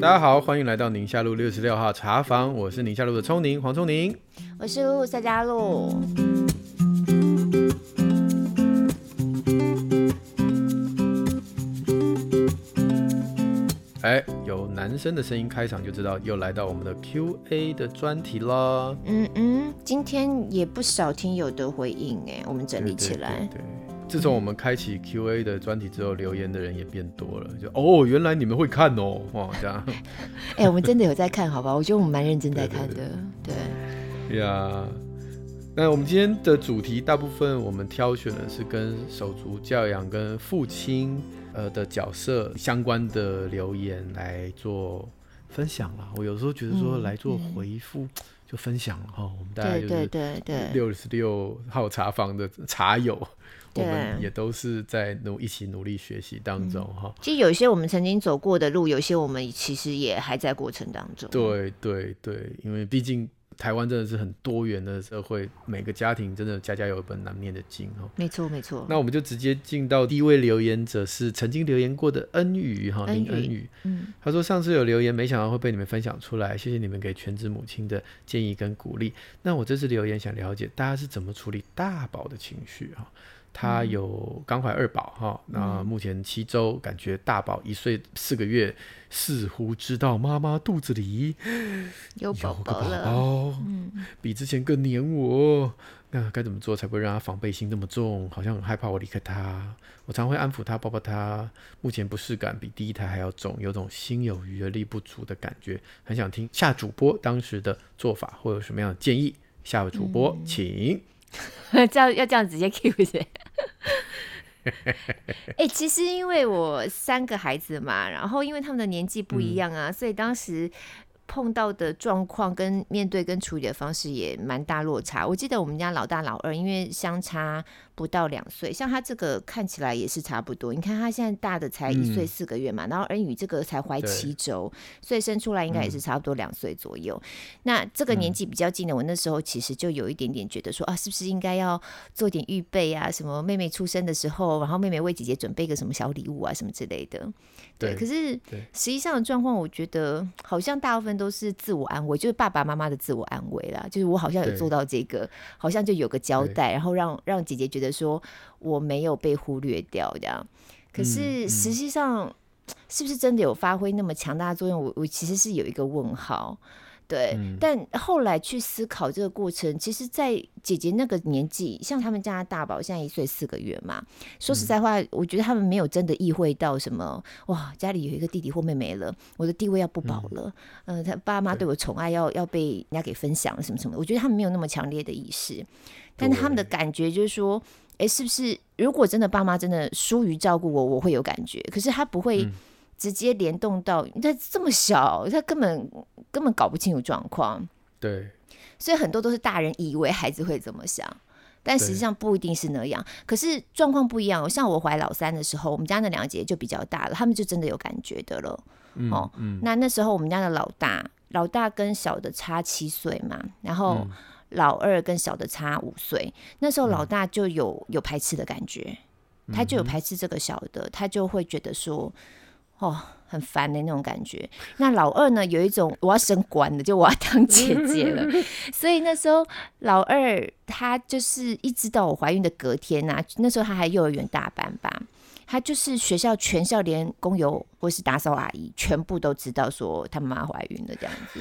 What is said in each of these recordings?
大家好，欢迎来到宁夏路六十六号茶房，我是宁夏路的聪宁黄聪宁，我是露露赛嘉露。哎，有男生的声音开场就知道又来到我们的 Q&A 的专题了。嗯嗯，今天也不少听友的回应哎，我们整理起来。对，对，对，对。自从我们开启 Q&A 的专题之后，留言的人也变多了。就哦，原来你们会看哦，哇，这样。哎、欸，我们真的有在看，好吧？我觉得我们蛮认真在看的。对。对呀，那我们今天的主题大部分我们挑选的是跟手足教养、跟父亲呃的角色相关的留言来做分享啦。我有时候觉得说来做回复。嗯嗯就分享了哈，我们大家就是六十六号茶房的茶友，我们也都是在努一起努力学习当中哈、嗯。其实有一些我们曾经走过的路，有些我们其实也还在过程当中。对对对，因为毕竟。台湾真的是很多元的社会，每个家庭真的家家有一本难念的经哈。没错没错。那我们就直接进到第一位留言者，是曾经留言过的恩宇哈，林恩宇。嗯，他说上次有留言，没想到会被你们分享出来，谢谢你们给全职母亲的建议跟鼓励。那我这次留言想了解大家是怎么处理大宝的情绪哈。他有刚怀二宝哈，那目前七周，感觉大宝一岁四个月，似乎知道妈妈肚子里有宝宝了，嗯，比之前更黏我。那该怎么做才不会让他防备心那么重？好像很害怕我离开他。我常会安抚他，抱抱他。目前不适感比第一胎还要重，有种心有余而力不足的感觉。很想听夏主播当时的做法或有什么样的建议。夏位主播，嗯、请。这样要这样直接 Q 谁？哎、欸，其实因为我三个孩子嘛，然后因为他们的年纪不一样啊，嗯、所以当时。碰到的状况跟面对跟处理的方式也蛮大落差。我记得我们家老大老二，因为相差不到两岁，像他这个看起来也是差不多。你看他现在大的才一岁四个月嘛，嗯、然后恩宇这个才怀七周，所以生出来应该也是差不多两岁左右。嗯、那这个年纪比较近的，我那时候其实就有一点点觉得说啊，是不是应该要做点预备啊？什么妹妹出生的时候，然后妹妹为姐姐准备个什么小礼物啊，什么之类的。对，可是实际上的状况，我觉得好像大部分都是自我安慰，就是爸爸妈妈的自我安慰啦。就是我好像有做到这个，好像就有个交代，然后让让姐姐觉得说我没有被忽略掉这样。可是实际上是不是真的有发挥那么强大的作用？我我其实是有一个问号。对，嗯、但后来去思考这个过程，其实，在姐姐那个年纪，像他们家的大宝现在一岁四个月嘛。说实在话，嗯、我觉得他们没有真的意会到什么哇，家里有一个弟弟或妹妹了，我的地位要不保了。嗯、呃，他爸妈对我宠爱要要被人家给分享了什么什么。我觉得他们没有那么强烈的意识，但他们的感觉就是说，哎，是不是如果真的爸妈真的疏于照顾我，我会有感觉。可是他不会。嗯直接联动到他这么小，他根本根本搞不清楚状况。对，所以很多都是大人以为孩子会怎么想，但实际上不一定是那样。可是状况不一样，像我怀老三的时候，我们家那两个姐姐就比较大了，他们就真的有感觉的了。嗯、哦，嗯、那那时候我们家的老大，老大跟小的差七岁嘛，然后老二跟小的差五岁，那时候老大就有有排斥的感觉，他就有排斥这个小的，他就会觉得说。哦，很烦的那种感觉。那老二呢，有一种我要升官了，就我要当姐姐了。所以那时候老二他就是一直到我怀孕的隔天呐、啊，那时候他还幼儿园大班吧，他就是学校全校连工友或是打扫阿姨全部都知道说他妈怀孕了这样子，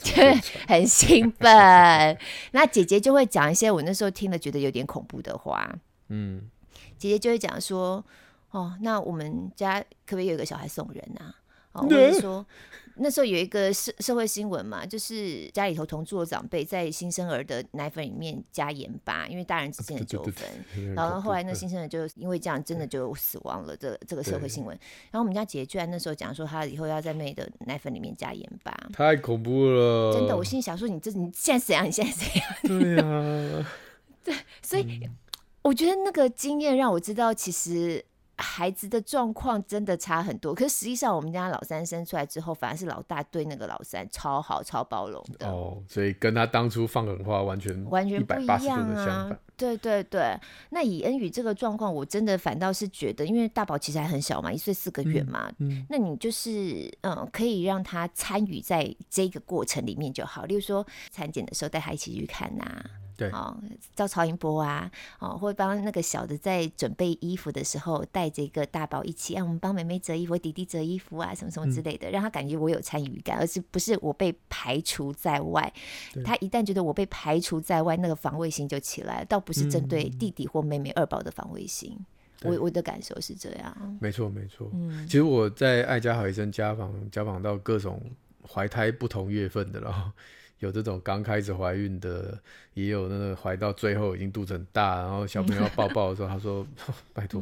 就很兴奋。那姐姐就会讲一些我那时候听了觉得有点恐怖的话，嗯，姐姐就会讲说。哦，那我们家可不可以有一个小孩送人啊？哦，或者说那时候有一个社社会新闻嘛，就是家里头同住的长辈在新生儿的奶粉里面加盐巴，因为大人之间的纠纷，然后后来那新生儿就因为这样真的就死亡了。这这个社会新闻，然后我们家姐姐居然那时候讲说，她以后要在妹的奶粉里面加盐巴，太恐怖了！真的，我心里想说，你这你现在怎样？你现在怎样？对啊，对，所以我觉得那个经验让我知道，其实。孩子的状况真的差很多，可是实际上我们家老三生出来之后，反而是老大对那个老三超好、超包容的。哦，所以跟他当初放狠话完全完全不一样啊！对对对，那以恩宇这个状况，我真的反倒是觉得，因为大宝其实还很小嘛，一岁四个月嘛，嗯嗯、那你就是嗯，可以让他参与在这个过程里面就好，例如说产检的时候带他一起去看呐、啊。对哦，照超音波啊，哦，会帮那个小的在准备衣服的时候，带着一个大宝一起，让、啊、我们帮妹妹折衣服，弟弟折衣服啊，什么什么之类的，嗯、让他感觉我有参与感，而是不是我被排除在外。对他一旦觉得我被排除在外，那个防卫心就起来了，倒不是针对弟弟或妹妹二宝的防卫心。嗯、我我的感受是这样。没错没错，嗯，其实我在爱家好医生家访家访到各种怀胎不同月份的了。有这种刚开始怀孕的，也有那个怀到最后已经肚子很大，然后小朋友要抱抱的时候，他说：“ 拜托，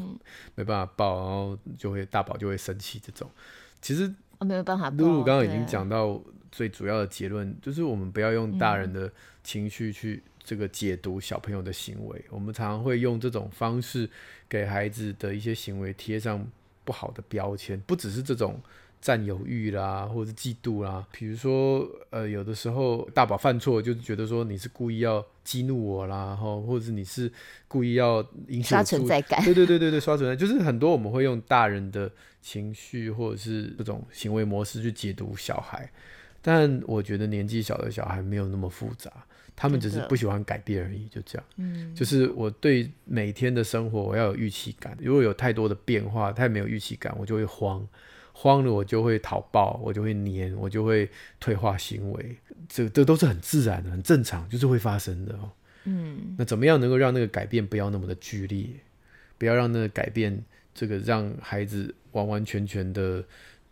没办法抱。”然后就会大宝就会生气。这种其实没有办法。露露刚刚已经讲到最主要的结论，就是我们不要用大人的情绪去这个解读小朋友的行为。我们常常会用这种方式给孩子的一些行为贴上不好的标签，不只是这种。占有欲啦，或者是嫉妒啦，比如说，呃，有的时候大宝犯错，就是觉得说你是故意要激怒我啦，然后，或者是你是故意要引起我刷存在感，对对对对对，刷存在，就是很多我们会用大人的情绪或者是这种行为模式去解读小孩，但我觉得年纪小的小孩没有那么复杂，他们只是不喜欢改变而已，就这样。嗯，就是我对每天的生活我要有预期感，如果有太多的变化，太没有预期感，我就会慌。慌了，我就会讨抱，我就会黏，我就会退化行为，这这都是很自然的，很正常，就是会发生的哦。嗯，那怎么样能够让那个改变不要那么的剧烈，不要让那个改变这个让孩子完完全全的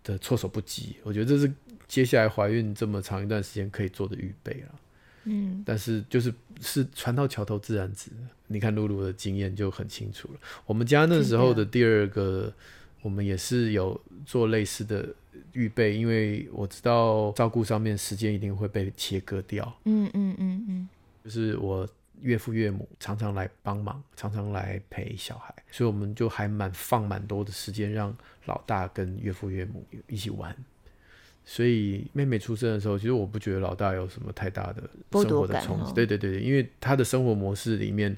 的措手不及？我觉得这是接下来怀孕这么长一段时间可以做的预备了。嗯，但是就是是船到桥头自然直，你看露露的经验就很清楚了。我们家那时候的第二个。我们也是有做类似的预备，因为我知道照顾上面时间一定会被切割掉。嗯嗯嗯嗯，就是我岳父岳母常常来帮忙，常常来陪小孩，所以我们就还蛮放蛮多的时间让老大跟岳父岳母一起玩。所以妹妹出生的时候，其实我不觉得老大有什么太大的生活的冲击。对对对，因为他的生活模式里面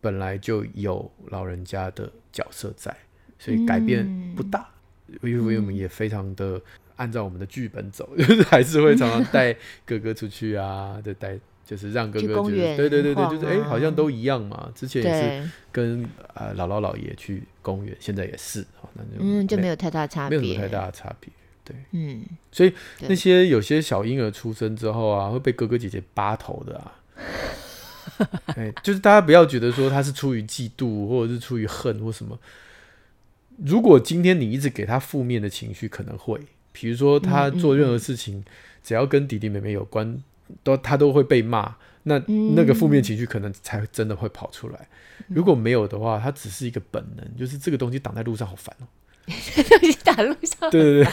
本来就有老人家的角色在。所以改变不大，因为我们也非常的按照我们的剧本走，就是还是会常常带哥哥出去啊，就带就是让哥哥觉得，对对对对，就是哎，好像都一样嘛。之前也是跟啊姥姥姥爷去公园，现在也是，那就嗯就没有太大差别，没有什么太大的差别，对，嗯。所以那些有些小婴儿出生之后啊，会被哥哥姐姐扒头的啊，哎，就是大家不要觉得说他是出于嫉妒或者是出于恨或什么。如果今天你一直给他负面的情绪，可能会，比如说他做任何事情，只要跟弟弟妹妹有关，都他都会被骂，那那个负面情绪可能才真的会跑出来。如果没有的话，他只是一个本能，就是这个东西挡在路上好烦哦。东西挡路上，对对对，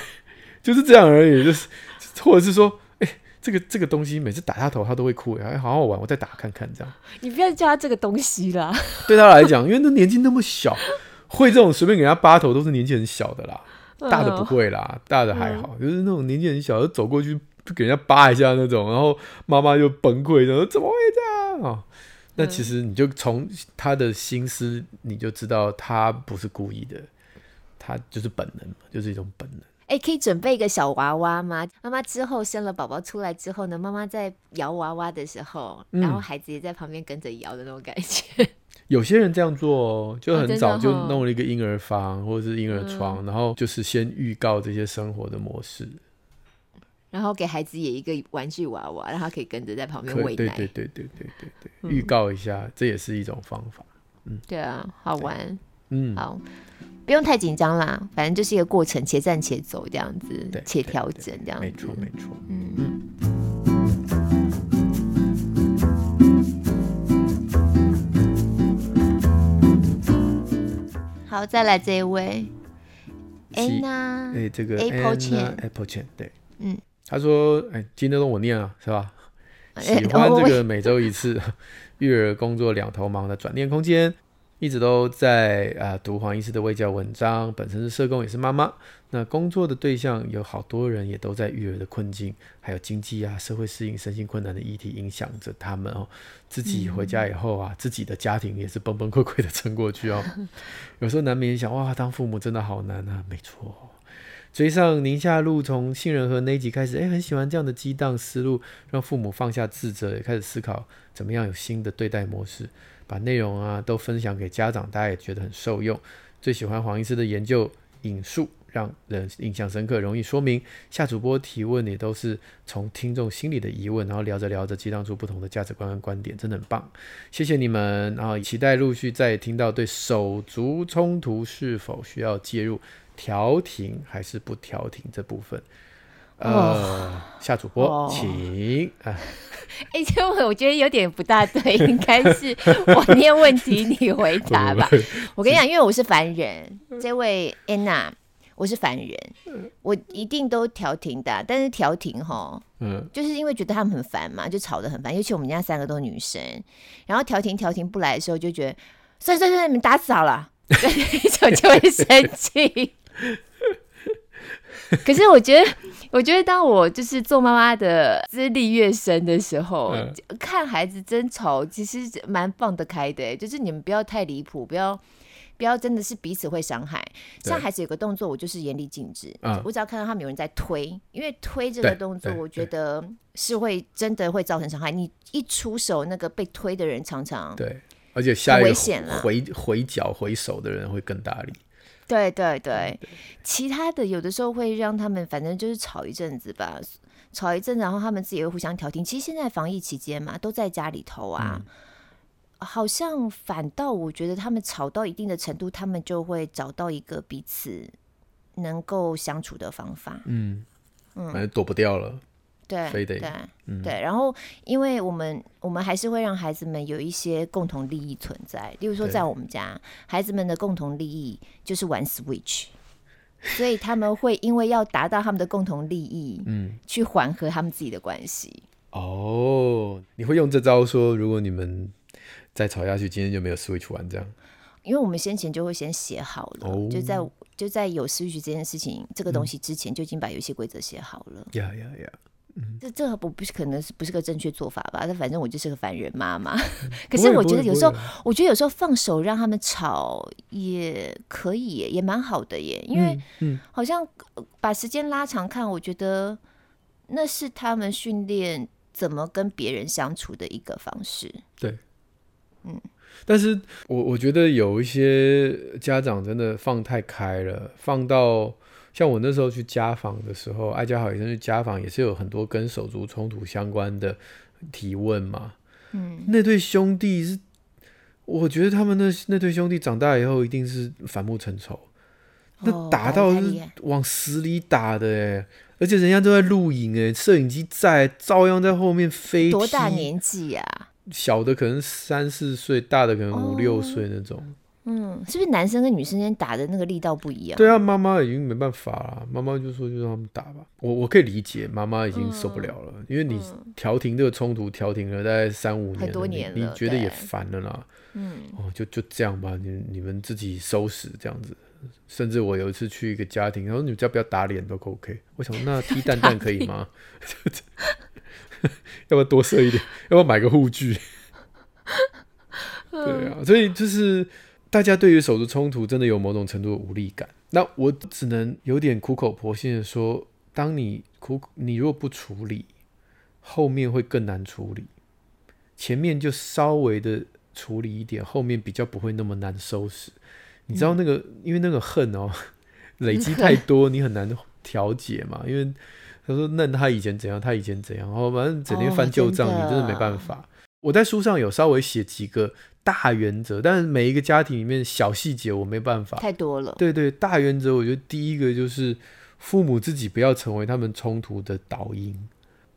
就是这样而已。就是或者是说，哎，这个这个东西每次打他头，他都会哭，哎，好好玩，我再打看看这样。你不要叫他这个东西啦。对他来讲，因为他年纪那么小。会这种随便给人家扒头都是年纪很小的啦，大的不会啦，大的还好，就是那种年纪很小，就走过去就给人家扒一下那种，然后妈妈就崩溃，说怎么会这样啊？那其实你就从他的心思，你就知道他不是故意的，他就是本能，就是一种本能。哎，可以准备一个小娃娃吗？妈妈之后生了宝宝出来之后呢，妈妈在摇娃娃的时候，然后孩子也在旁边跟着摇的那种感觉。有些人这样做，就很早就弄了一个婴儿房或者是婴儿床，然后就是先预告这些生活的模式，然后给孩子也一个玩具娃娃，让他可以跟着在旁边喂奶。对对对对对对对，预告一下，这也是一种方法。嗯，对啊，好玩。嗯，好，不用太紧张啦，反正就是一个过程，且战且走这样子，且调整这样子。没错没错。嗯嗯。好，再来这一位，Anna，哎，这个 Apple Chen，Apple Chen，对，嗯，他说，哎，听得懂我念啊，是吧？喜欢这个每周一次 育儿工作两头忙的转念空间，一直都在啊读黄医师的卫教文章，本身是社工，也是妈妈。那工作的对象有好多人，也都在育儿的困境，还有经济啊、社会适应、身心困难的议题影响着他们哦。自己回家以后啊，自己的家庭也是崩崩溃溃的撑过去哦。有时候难免想，哇，当父母真的好难啊。没错，追上宁夏路从杏仁核那一集开始，哎，很喜欢这样的激荡思路，让父母放下自责，也开始思考怎么样有新的对待模式。把内容啊都分享给家长，大家也觉得很受用。最喜欢黄医师的研究引述，让人印象深刻，容易说明。下主播提问也都是从听众心里的疑问，然后聊着聊着激荡出不同的价值观跟观点，真的很棒。谢谢你们，然后期待陆续再听到对手足冲突是否需要介入调停还是不调停这部分。呃，夏主播，哦、请啊。哎，这我我觉得有点不大对，应该是我念问题，你回答吧。我跟你讲，因为我是凡人，这位安娜，我是凡人，我一定都调停的。但是调停哈，嗯，就是因为觉得他们很烦嘛，就吵得很烦。尤其我们家三个都是女生，然后调停调停不来的时候，就觉得算算算，你们打死好了，对，就就会生气。可是我觉得，我觉得当我就是做妈妈的资历越深的时候，嗯、看孩子争吵其实蛮放得开的。就是你们不要太离谱，不要不要真的是彼此会伤害。像孩子有个动作，我就是严厉禁止。嗯、我只要看到他们有人在推，因为推这个动作，我觉得是会真的会造成伤害。你一出手，那个被推的人常常对，而且下一个回回脚回手的人会更大力。对对对，其他的有的时候会让他们反正就是吵一阵子吧，吵一阵，然后他们自己会互相调停。其实现在防疫期间嘛，都在家里头啊，嗯、好像反倒我觉得他们吵到一定的程度，他们就会找到一个彼此能够相处的方法。嗯嗯，反正躲不掉了。对对、嗯、对，然后因为我们我们还是会让孩子们有一些共同利益存在，例如说在我们家，孩子们的共同利益就是玩 Switch，所以他们会因为要达到他们的共同利益，嗯，去缓和他们自己的关系。哦，你会用这招说，如果你们再吵下去，今天就没有 Switch 玩这样？因为我们先前就会先写好了，哦、就在就在有 Switch 这件事情这个东西之前，就已经把游戏规则写好了。呀呀呀！这这不不是可能是不是个正确做法吧？那反正我就是个凡人妈妈。可是我觉得有时候，我觉得有时候放手让他们吵也可以耶，也蛮好的耶。因为好像把时间拉长看，我觉得那是他们训练怎么跟别人相处的一个方式。对，嗯。但是我我觉得有一些家长真的放太开了，放到。像我那时候去家访的时候，爱家好医生去家访也是有很多跟手足冲突相关的提问嘛。嗯，那对兄弟是，我觉得他们那那对兄弟长大以后一定是反目成仇，那打到是往死里打的哎，而且人家都在录影哎，摄影机在，照样在后面飞。多大年纪呀？小的可能三四岁，大的可能五六岁那种。嗯，是不是男生跟女生间打的那个力道不一样？对啊，妈妈已经没办法了，妈妈就说就让他们打吧。我我可以理解，妈妈已经受不了了，嗯、因为你调停这个冲突调停了大概三五年，很多年了，你觉得也烦了啦。嗯，哦，就就这样吧，你你们自己收拾这样子。甚至我有一次去一个家庭，然后你们只要不要打脸都 OK。我想那踢蛋蛋可以吗？要不要多设一点？要不要买个护具？对啊，所以就是。大家对于手足冲突真的有某种程度的无力感，那我只能有点苦口婆心的说，当你苦，你如果不处理，后面会更难处理，前面就稍微的处理一点，后面比较不会那么难收拾。你知道那个，嗯、因为那个恨哦，累积太多，你很难调节嘛。因为他说，那他以前怎样，他以前怎样，然后反正整天翻旧账，你真的没办法。我在书上有稍微写几个大原则，但是每一个家庭里面小细节我没办法。太多了。对对，大原则我觉得第一个就是父母自己不要成为他们冲突的导因，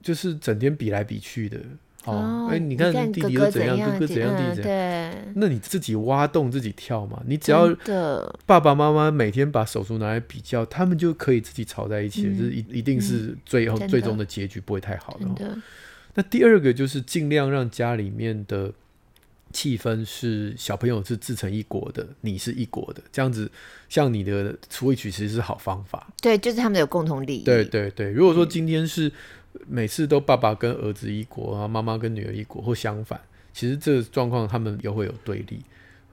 就是整天比来比去的。哦，哎、欸，你看弟弟又怎样，哥哥怎样，弟弟怎样。对。那你自己挖洞自己跳嘛，你只要爸爸妈妈每天把手足拿来比较，他们就可以自己吵在一起，是一一定是最后、嗯、最终的结局不会太好的。那第二个就是尽量让家里面的气氛是小朋友是自成一国的，你是一国的，这样子，像你的 switch 其实是好方法。对，就是他们有共同利益。对对对，如果说今天是每次都爸爸跟儿子一国，然后妈妈跟女儿一国，或相反，其实这个状况他们又会有对立。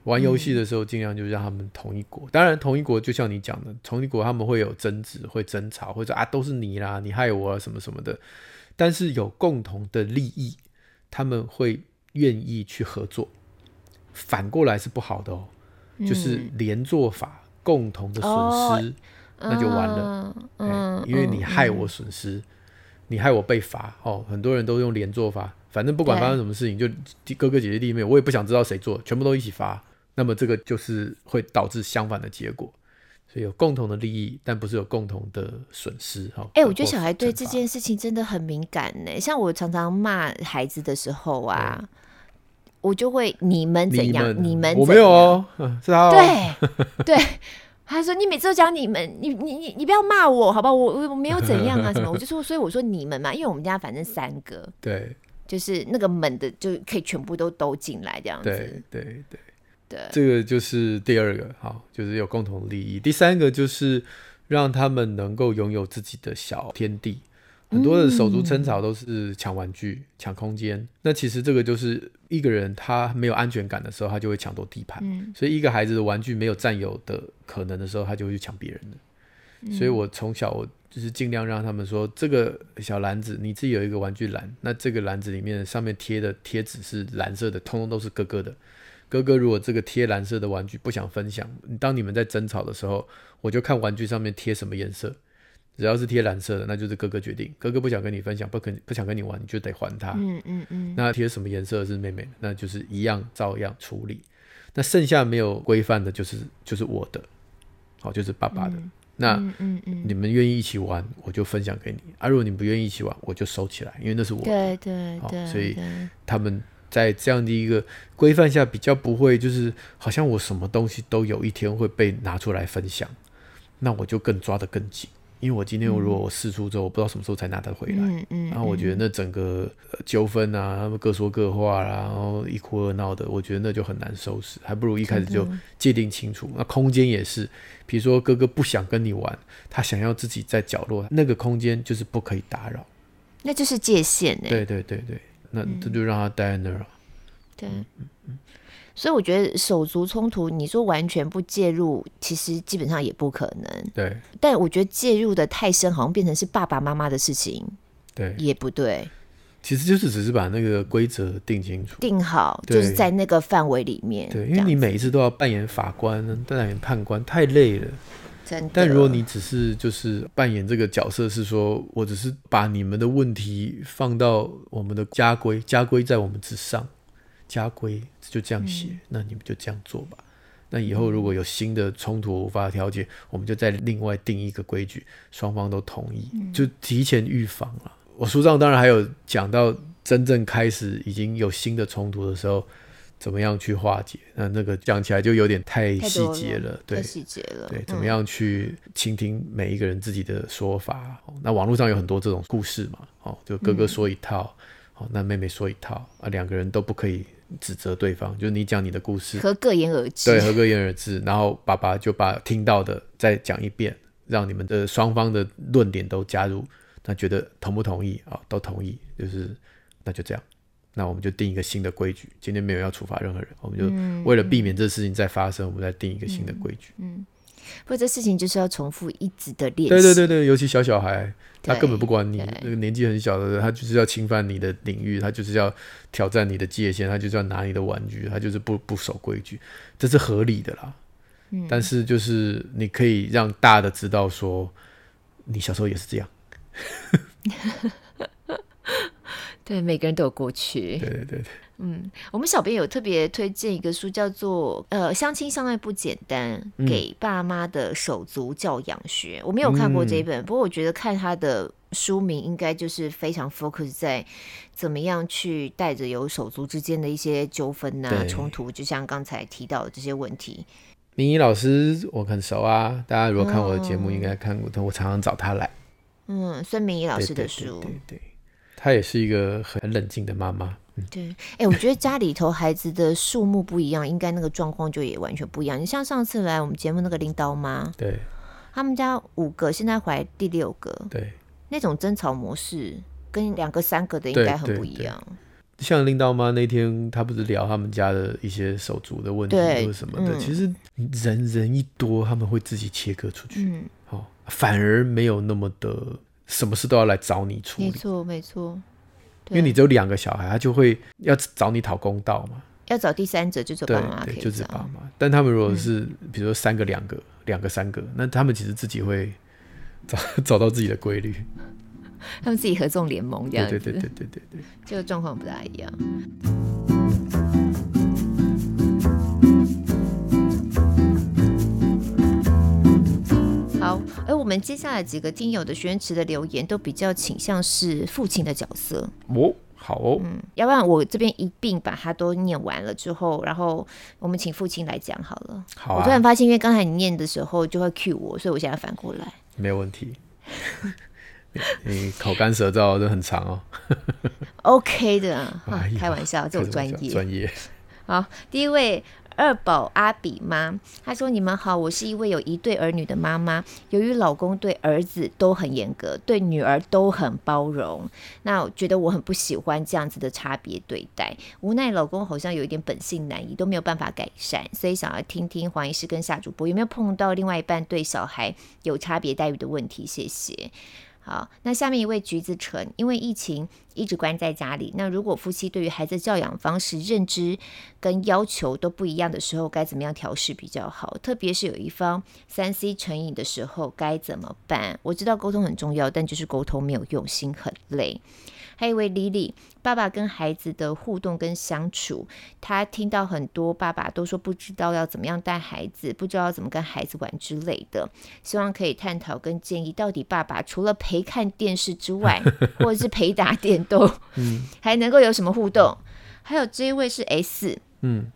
玩游戏的时候，尽量就让他们同一国。嗯、当然，同一国就像你讲的，同一国他们会有争执、会争吵，或者啊都是你啦，你害我啊什么什么的。但是有共同的利益，他们会。愿意去合作，反过来是不好的哦，嗯、就是连坐法，共同的损失，哦、那就完了。嗯，欸、因为你害我损失，嗯、你害我被罚哦。很多人都用连坐法，反正不管发生什么事情，对就哥哥姐姐弟弟妹妹，我也不想知道谁做，全部都一起罚。那么这个就是会导致相反的结果。所以有共同的利益，但不是有共同的损失。哈，哎，我觉得小孩对这件事情真的很敏感呢。像我常常骂孩子的时候啊。嗯我就会你们怎样？你们我没有哦，是他。对对，他说你每次都讲你们，你你你你不要骂我，好吧？我我没有怎样啊什么，我就说，所以我说你们嘛，因为我们家反正三个，对，就是那个门的就可以全部都都进来这样子。对对对对，这个就是第二个，好，就是有共同利益。第三个就是让他们能够拥有自己的小天地。很多的手足争吵都是抢玩具、抢空间。那其实这个就是一个人他没有安全感的时候，他就会抢夺地盘。嗯、所以一个孩子的玩具没有占有的可能的时候，他就会去抢别人的。嗯、所以我从小我就是尽量让他们说，这个小篮子你自己有一个玩具篮，那这个篮子里面上面贴的贴纸是蓝色的，通通都是哥哥的。哥哥如果这个贴蓝色的玩具不想分享，当你们在争吵的时候，我就看玩具上面贴什么颜色。只要是贴蓝色的，那就是哥哥决定。哥哥不想跟你分享，不肯不想跟你玩，你就得还他。嗯嗯嗯。那贴什么颜色是妹妹，那就是一样照样处理。那剩下没有规范的，就是就是我的，好，就是爸爸的。嗯、那嗯嗯，你们愿意一起玩，我就分享给你；啊，如果你不愿意一起玩，我就收起来，因为那是我的。对对对。所以他们在这样的一个规范下，比较不会就是好像我什么东西都有一天会被拿出来分享，那我就更抓得更紧。因为我今天我如果我试出之后，我不知道什么时候才拿得回来，嗯嗯、然后我觉得那整个纠纷啊，他们各说各话啦，然后一哭二闹的，我觉得那就很难收拾，还不如一开始就界定清楚。那空间也是，比如说哥哥不想跟你玩，他想要自己在角落，那个空间就是不可以打扰，那就是界限哎。对对对对，那他就让他待在那儿。对，嗯嗯。所以我觉得手足冲突，你说完全不介入，其实基本上也不可能。对。但我觉得介入的太深，好像变成是爸爸妈妈的事情。对。也不对。其实就是只是把那个规则定清楚，定好，就是在那个范围里面。对，因为你每一次都要扮演法官、扮演判官，太累了。真。但如果你只是就是扮演这个角色，是说我只是把你们的问题放到我们的家规，家规在我们之上。家规就这样写，嗯、那你们就这样做吧。那以后如果有新的冲突无法调解，我们就再另外定一个规矩，双方都同意，嗯、就提前预防了。我书上当然还有讲到，真正开始已经有新的冲突的时候，怎么样去化解？那那个讲起来就有点太细节了，对，太细节了。对，怎么样去倾听每一个人自己的说法？嗯、那网络上有很多这种故事嘛，哦，就哥哥说一套，哦、嗯，那妹妹说一套啊，两个人都不可以。指责对方，就是你讲你的故事，和各言而止。对，和各言而止。然后爸爸就把听到的再讲一遍，让你们的双方的论点都加入。那觉得同不同意啊？都同意，就是那就这样。那我们就定一个新的规矩。今天没有要处罚任何人，我们就为了避免这事情再发生，嗯、我们再定一个新的规矩。嗯。嗯不过这事情就是要重复一直的练习。对对对对，尤其小小孩，他根本不管你那个年纪很小的人，他就是要侵犯你的领域，他就是要挑战你的界限，他就是要拿你的玩具，他就是不不守规矩，这是合理的啦。嗯，但是就是你可以让大的知道说，你小时候也是这样。对，每个人都有过去。对对对对。嗯，我们小编有特别推荐一个书，叫做《呃相亲相爱不简单》，给爸妈的手足教养学。嗯、我没有看过这一本，嗯、不过我觉得看他的书名，应该就是非常 focus 在怎么样去带着有手足之间的一些纠纷呐、冲突，就像刚才提到的这些问题。明仪老师我很熟啊，大家如果看我的节目，应该看过他，嗯、我常常找他来。嗯，孙明仪老师的书，对，对，对，对，对，她也是一个很冷静的妈妈。嗯、对，哎、欸，我觉得家里头孩子的数目不一样，应该那个状况就也完全不一样。你像上次来我们节目那个拎刀妈，对，他们家五个，现在怀第六个，对，那种争吵模式跟两个三个的应该很不一样。像拎刀妈那天，她不是聊他们家的一些手足的问题或者什么的，其实人人一多，他们会自己切割出去，嗯，哦，反而没有那么的什么事都要来找你处理，没错，没错。因为你只有两个小孩，他就会要找你讨公道嘛。要找第三者就找爸妈，对，就是爸妈。但他们如果是比如说三个、两个、两个、三个，那他们其实自己会找 找到自己的规律。他们自己合纵联盟这样子，对对对对对对对，这个状况不大一样。我们接下来几个听友的许愿池的留言都比较倾向是父亲的角色哦，好哦，嗯，要不然我这边一并把它都念完了之后，然后我们请父亲来讲好了。好啊，我突然发现，因为刚才你念的时候就会 cue 我，所以我现在反过来，没有问题。你口干舌燥都很长哦。OK 的，哎、开玩笑，这种专业专业。好，第一位。二宝阿比妈，她说：“你们好，我是一位有一对儿女的妈妈。由于老公对儿子都很严格，对女儿都很包容，那我觉得我很不喜欢这样子的差别对待。无奈老公好像有一点本性难移，都没有办法改善，所以想要听听黄医师跟夏主播有没有碰到另外一半对小孩有差别待遇的问题？谢谢。”好，那下面一位橘子橙，因为疫情一直关在家里。那如果夫妻对于孩子教养方式认知跟要求都不一样的时候，该怎么样调试比较好？特别是有一方三 C 成瘾的时候，该怎么办？我知道沟通很重要，但就是沟通没有用，心很累。还有一位 Lily，爸爸跟孩子的互动跟相处，他听到很多爸爸都说不知道要怎么样带孩子，不知道要怎么跟孩子玩之类的，希望可以探讨跟建议，到底爸爸除了陪看电视之外，或者是陪打电动，嗯，还能够有什么互动？还有这一位是 S，嗯。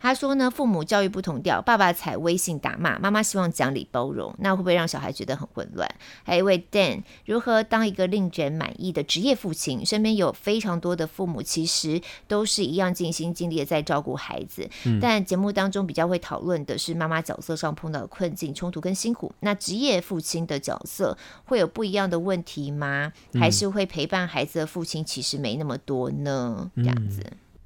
他说呢，父母教育不同调，爸爸采威信打骂，妈妈希望讲理包容，那会不会让小孩觉得很混乱？还有一位 Dan，如何当一个令人满意的职业父亲？身边有非常多的父母，其实都是一样尽心尽力的在照顾孩子，嗯、但节目当中比较会讨论的是妈妈角色上碰到的困境、冲突跟辛苦。那职业父亲的角色会有不一样的问题吗？还是会陪伴孩子的父亲其实没那么多呢？这样子。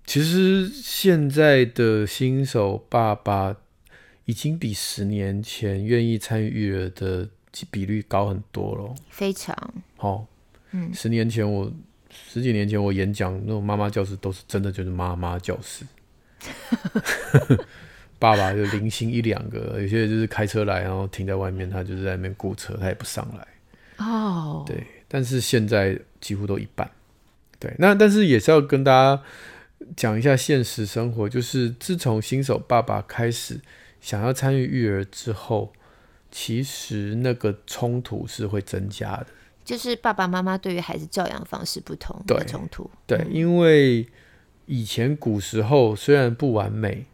其实现在的新手爸爸已经比十年前愿意参与育儿的比率高很多了，非常好。哦、嗯，十年前我十几年前我演讲那种妈妈教室都是真的就是妈妈教室，爸爸就零星一两个，有些就是开车来然后停在外面，他就是在那边雇车，他也不上来。哦，对，但是现在几乎都一半。对，那但是也是要跟大家。讲一下现实生活，就是自从新手爸爸开始想要参与育儿之后，其实那个冲突是会增加的。就是爸爸妈妈对于孩子教养方式不同的冲突。对，对，因为以前古时候虽然不完美，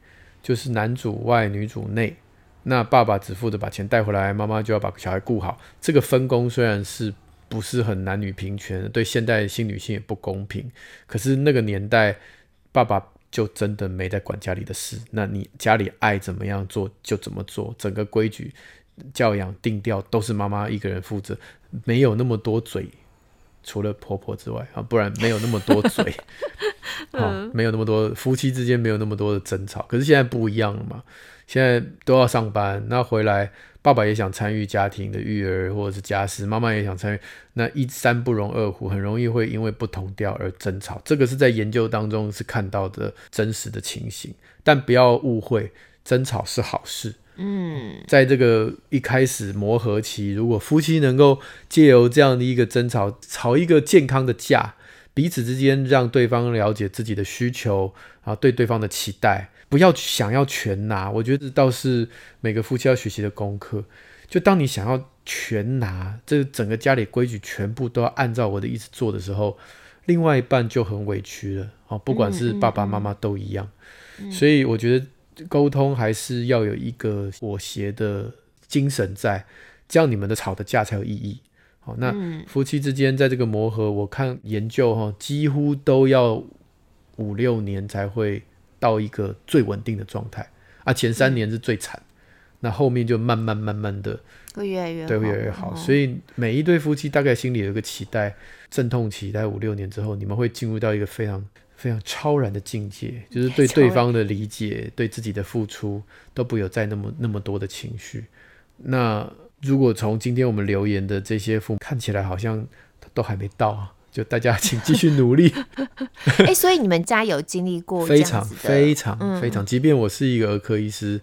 就是男主外女主内，那爸爸只负责把钱带回来，妈妈就要把小孩顾好。这个分工虽然是不是很男女平权，对现代新女性也不公平，可是那个年代。爸爸就真的没在管家里的事，那你家里爱怎么样做就怎么做，整个规矩、教养定调都是妈妈一个人负责，没有那么多嘴，除了婆婆之外啊，不然没有那么多嘴，啊，没有那么多夫妻之间没有那么多的争吵。可是现在不一样了嘛，现在都要上班，那回来。爸爸也想参与家庭的育儿或者是家事，妈妈也想参与，那一山不容二虎，很容易会因为不同调而争吵。这个是在研究当中是看到的真实的情形，但不要误会，争吵是好事。嗯，在这个一开始磨合期，如果夫妻能够借由这样的一个争吵，吵一个健康的架，彼此之间让对方了解自己的需求啊，对对方的期待。不要想要全拿，我觉得这倒是每个夫妻要学习的功课。就当你想要全拿，这整个家里规矩全部都要按照我的意思做的时候，另外一半就很委屈了。哦，不管是爸爸妈妈都一样。嗯嗯嗯。所以我觉得沟通还是要有一个妥协的精神在，这样你们的吵的架才有意义。好，那夫妻之间在这个磨合，我看研究哈，几乎都要。五六年才会到一个最稳定的状态啊，前三年是最惨，嗯、那后面就慢慢慢慢的会越来越好，对，会越来越好。所以每一对夫妻大概心里有一个期待，阵痛期待五六年之后，你们会进入到一个非常非常超然的境界，就是对对方的理解，对自己的付出都不有再那么那么多的情绪。那如果从今天我们留言的这些父母看起来好像都还没到啊。就大家请继续努力。哎、欸，所以你们家有经历过非常非常非常，即便我是一个儿科医师，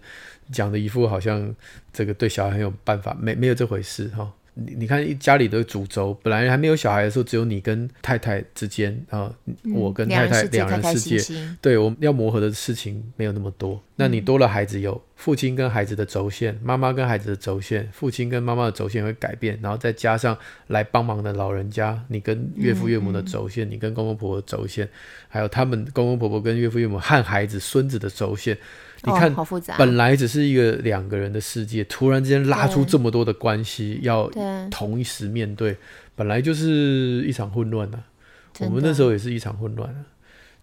讲的一副好像这个对小孩很有办法，没没有这回事哈。你你看，家里的主轴本来还没有小孩的时候，只有你跟太太之间啊，嗯、我跟太太两人世界，对，我们要磨合的事情没有那么多。那你多了孩子，有父亲跟孩子的轴线，妈妈跟孩子的轴线，父亲跟妈妈的轴线会改变，然后再加上来帮忙的老人家，你跟岳父岳母的轴线，嗯、你跟公公婆婆的轴线，还有他们公公婆婆跟岳父岳母和孩子孙子的轴线。你看，本来只是一个两个人的世界，突然之间拉出这么多的关系，要同一时面对，本来就是一场混乱啊。我们那时候也是一场混乱啊，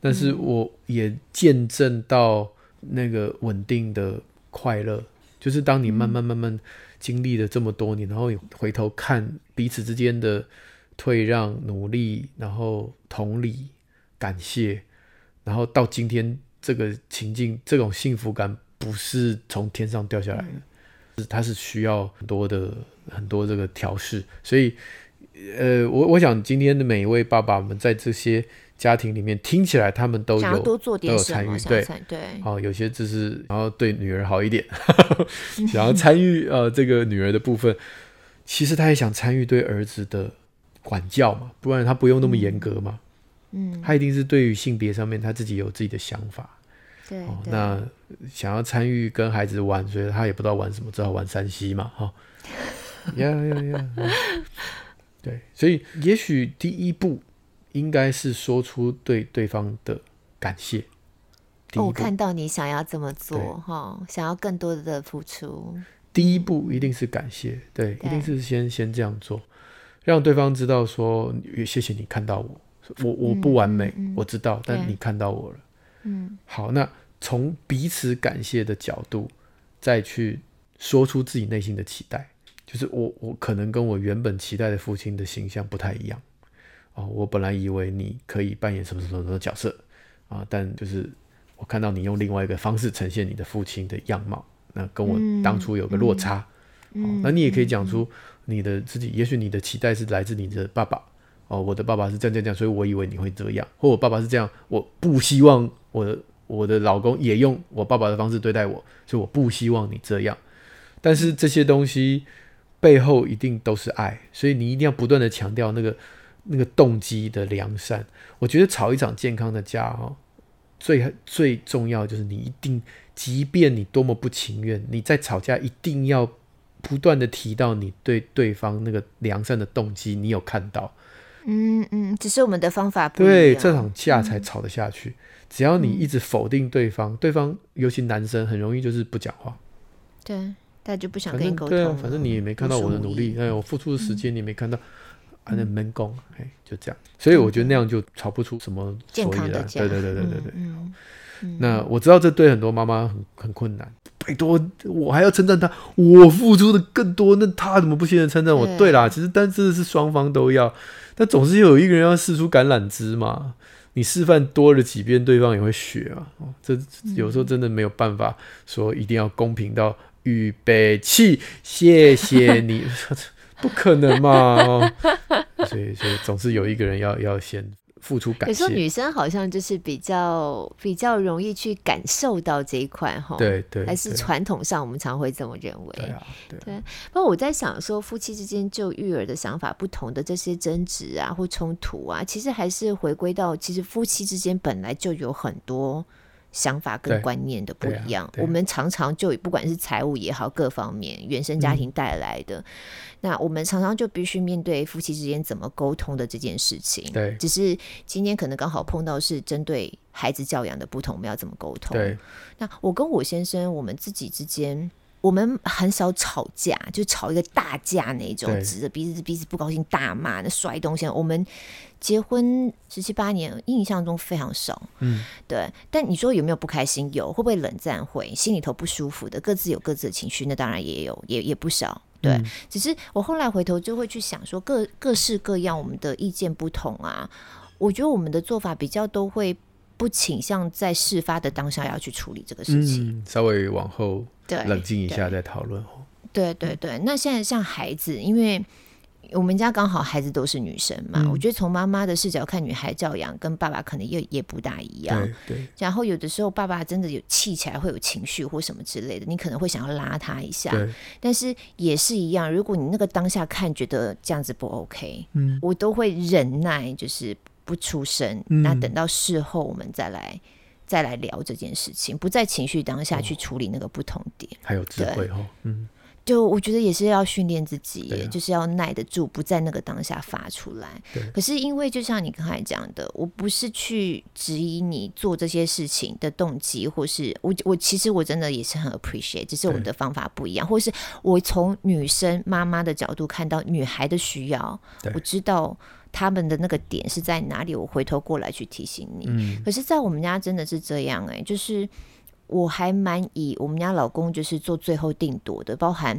但是我也见证到那个稳定的快乐，就是当你慢慢慢慢经历了这么多年，然后回头看彼此之间的退让、努力，然后同理、感谢，然后到今天。这个情境，这种幸福感不是从天上掉下来的，是它是需要很多的很多这个调试。所以，呃，我我想今天的每一位爸爸们在这些家庭里面听起来，他们都有都有参与，对对。哦，有些只是然后对女儿好一点，想要参与呃这个女儿的部分，其实他也想参与对儿子的管教嘛，不然他不用那么严格嘛。嗯，他一定是对于性别上面他自己有自己的想法。对，对，哦，那想要参与跟孩子玩，所以他也不知道玩什么，只好玩山西嘛，哈，呀呀呀，对，所以也许第一步应该是说出对对方的感谢。我看到你想要这么做，哈，想要更多的付出。第一步一定是感谢，对，对。一定是先先这样做，让对方知道说，也谢谢你看到我，我我不完美，嗯嗯、我知道，但你看到我了。嗯，好，那从彼此感谢的角度，再去说出自己内心的期待，就是我我可能跟我原本期待的父亲的形象不太一样。哦，我本来以为你可以扮演什么什么什么角色啊，但就是我看到你用另外一个方式呈现你的父亲的样貌，那跟我当初有个落差，嗯嗯哦，那你也可以讲出你的自己，也许你的期待是来自你的爸爸。哦，我的爸爸是这样这样这样，所以我以为你会这样，或我爸爸是这样，我不希望我的我的老公也用我爸爸的方式对待我，所以我不希望你这样。但是这些东西背后一定都是爱，所以你一定要不断的强调那个那个动机的良善。我觉得吵一场健康的架哦，最最重要就是你一定，即便你多么不情愿，你在吵架一定要不断的提到你对对方那个良善的动机，你有看到。嗯嗯，只是我们的方法不一样，对，这场架才吵得下去。嗯、只要你一直否定对方，嗯、对方尤其男生很容易就是不讲话。对，他就不想跟你沟通。对啊，反正你也没看到我的努力，哎，我付出的时间你没看到，啊，那闷功，哎，就这样。所以我觉得那样就吵不出什么所以然。对对对对对对。嗯嗯、那我知道这对很多妈妈很很困难。拜托，我还要称赞他，我付出的更多，那他怎么不信任称赞我？对，啦，其实但真的是双方都要。但总是有一个人要试出橄榄枝嘛，你示范多了几遍，对方也会学啊。这有时候真的没有办法说一定要公平到预备起，谢谢你，不可能嘛。所以，所以总是有一个人要要先。付出感谢。有时候女生好像就是比较比较容易去感受到这一块哈，对对，还是传统上我们常会这么认为。对啊，对。对，不过我在想说，夫妻之间就育儿的想法不同的这些争执啊或冲突啊，其实还是回归到，其实夫妻之间本来就有很多。想法跟观念的不一样，啊啊、我们常常就不管是财务也好，各方面原生家庭带来的，嗯、那我们常常就必须面对夫妻之间怎么沟通的这件事情。对，只是今天可能刚好碰到是针对孩子教养的不同，我们要怎么沟通？对，那我跟我先生，我们自己之间。我们很少吵架，就吵一个大架那种，指着鼻子鼻子不高兴大骂、那摔东西。我们结婚十七八年，印象中非常少。嗯，对。但你说有没有不开心？有，会不会冷战？会，心里头不舒服的，各自有各自的情绪，那当然也有，也也不少。对，嗯、只是我后来回头就会去想说各，各各式各样，我们的意见不同啊。我觉得我们的做法比较都会不倾向在事发的当下要去处理这个事情，嗯、稍微往后冷静一下再讨论。对对对，那现在像孩子，因为。我们家刚好孩子都是女生嘛，嗯、我觉得从妈妈的视角看女孩教养，跟爸爸可能也也不大一样。对，对。然后有的时候爸爸真的有气起来会有情绪或什么之类的，你可能会想要拉他一下。对。但是也是一样，如果你那个当下看觉得这样子不 OK，嗯，我都会忍耐，就是不出声。嗯、那等到事后我们再来再来聊这件事情，不在情绪当下去处理那个不同点。哦、还有智慧哦，嗯。就我觉得也是要训练自己，啊、就是要耐得住，不在那个当下发出来。可是因为就像你刚才讲的，我不是去质疑你做这些事情的动机，或是我我其实我真的也是很 appreciate，只是我们的方法不一样，或是我从女生妈妈的角度看到女孩的需要，我知道他们的那个点是在哪里，我回头过来去提醒你。嗯、可是，在我们家真的是这样哎、欸，就是。我还蛮以我们家老公就是做最后定夺的，包含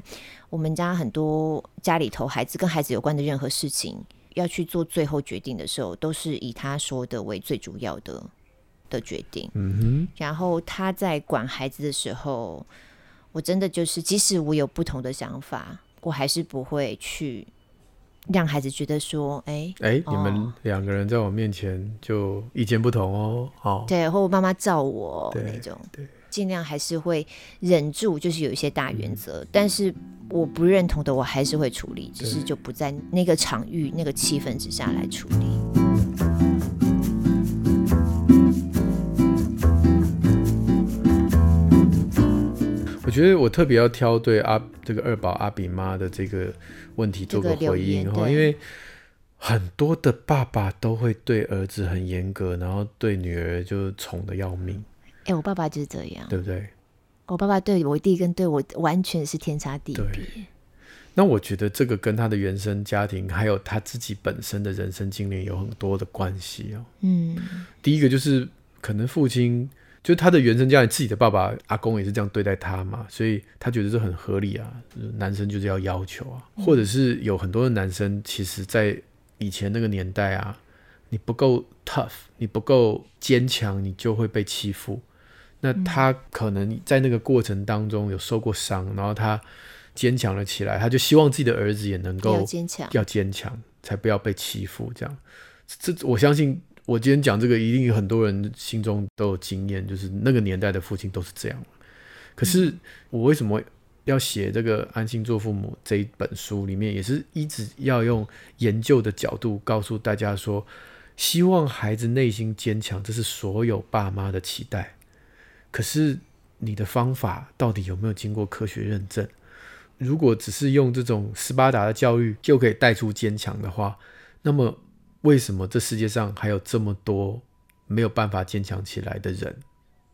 我们家很多家里头孩子跟孩子有关的任何事情要去做最后决定的时候，都是以他说的为最主要的的决定。嗯哼。然后他在管孩子的时候，我真的就是即使我有不同的想法，我还是不会去让孩子觉得说，哎哎，你们两个人在我面前就意见不同哦。哦，对，或我妈妈照我那种。对。对尽量还是会忍住，就是有一些大原则，嗯、但是我不认同的，我还是会处理，只是就不在那个场域、那个气氛之下来处理。我觉得我特别要挑对阿这个二宝阿比妈的这个问题做个回应哈，因为很多的爸爸都会对儿子很严格，然后对女儿就宠的要命。哎、欸，我爸爸就是这样，对不对？我爸爸对我弟跟对我完全是天差地别。那我觉得这个跟他的原生家庭，还有他自己本身的人生经历有很多的关系哦。嗯，第一个就是可能父亲，就他的原生家庭，自己的爸爸、阿公也是这样对待他嘛，所以他觉得这很合理啊。男生就是要要求啊，嗯、或者是有很多的男生，其实在以前那个年代啊，你不够 tough，你不够坚强，你就会被欺负。那他可能在那个过程当中有受过伤，然后他坚强了起来，他就希望自己的儿子也能够坚强，要坚强，才不要被欺负。这样，这我相信，我今天讲这个，一定有很多人心中都有经验，就是那个年代的父亲都是这样。可是我为什么要写这个《安心做父母》这一本书？里面也是一直要用研究的角度告诉大家说，希望孩子内心坚强，这是所有爸妈的期待。可是你的方法到底有没有经过科学认证？如果只是用这种斯巴达的教育就可以带出坚强的话，那么为什么这世界上还有这么多没有办法坚强起来的人？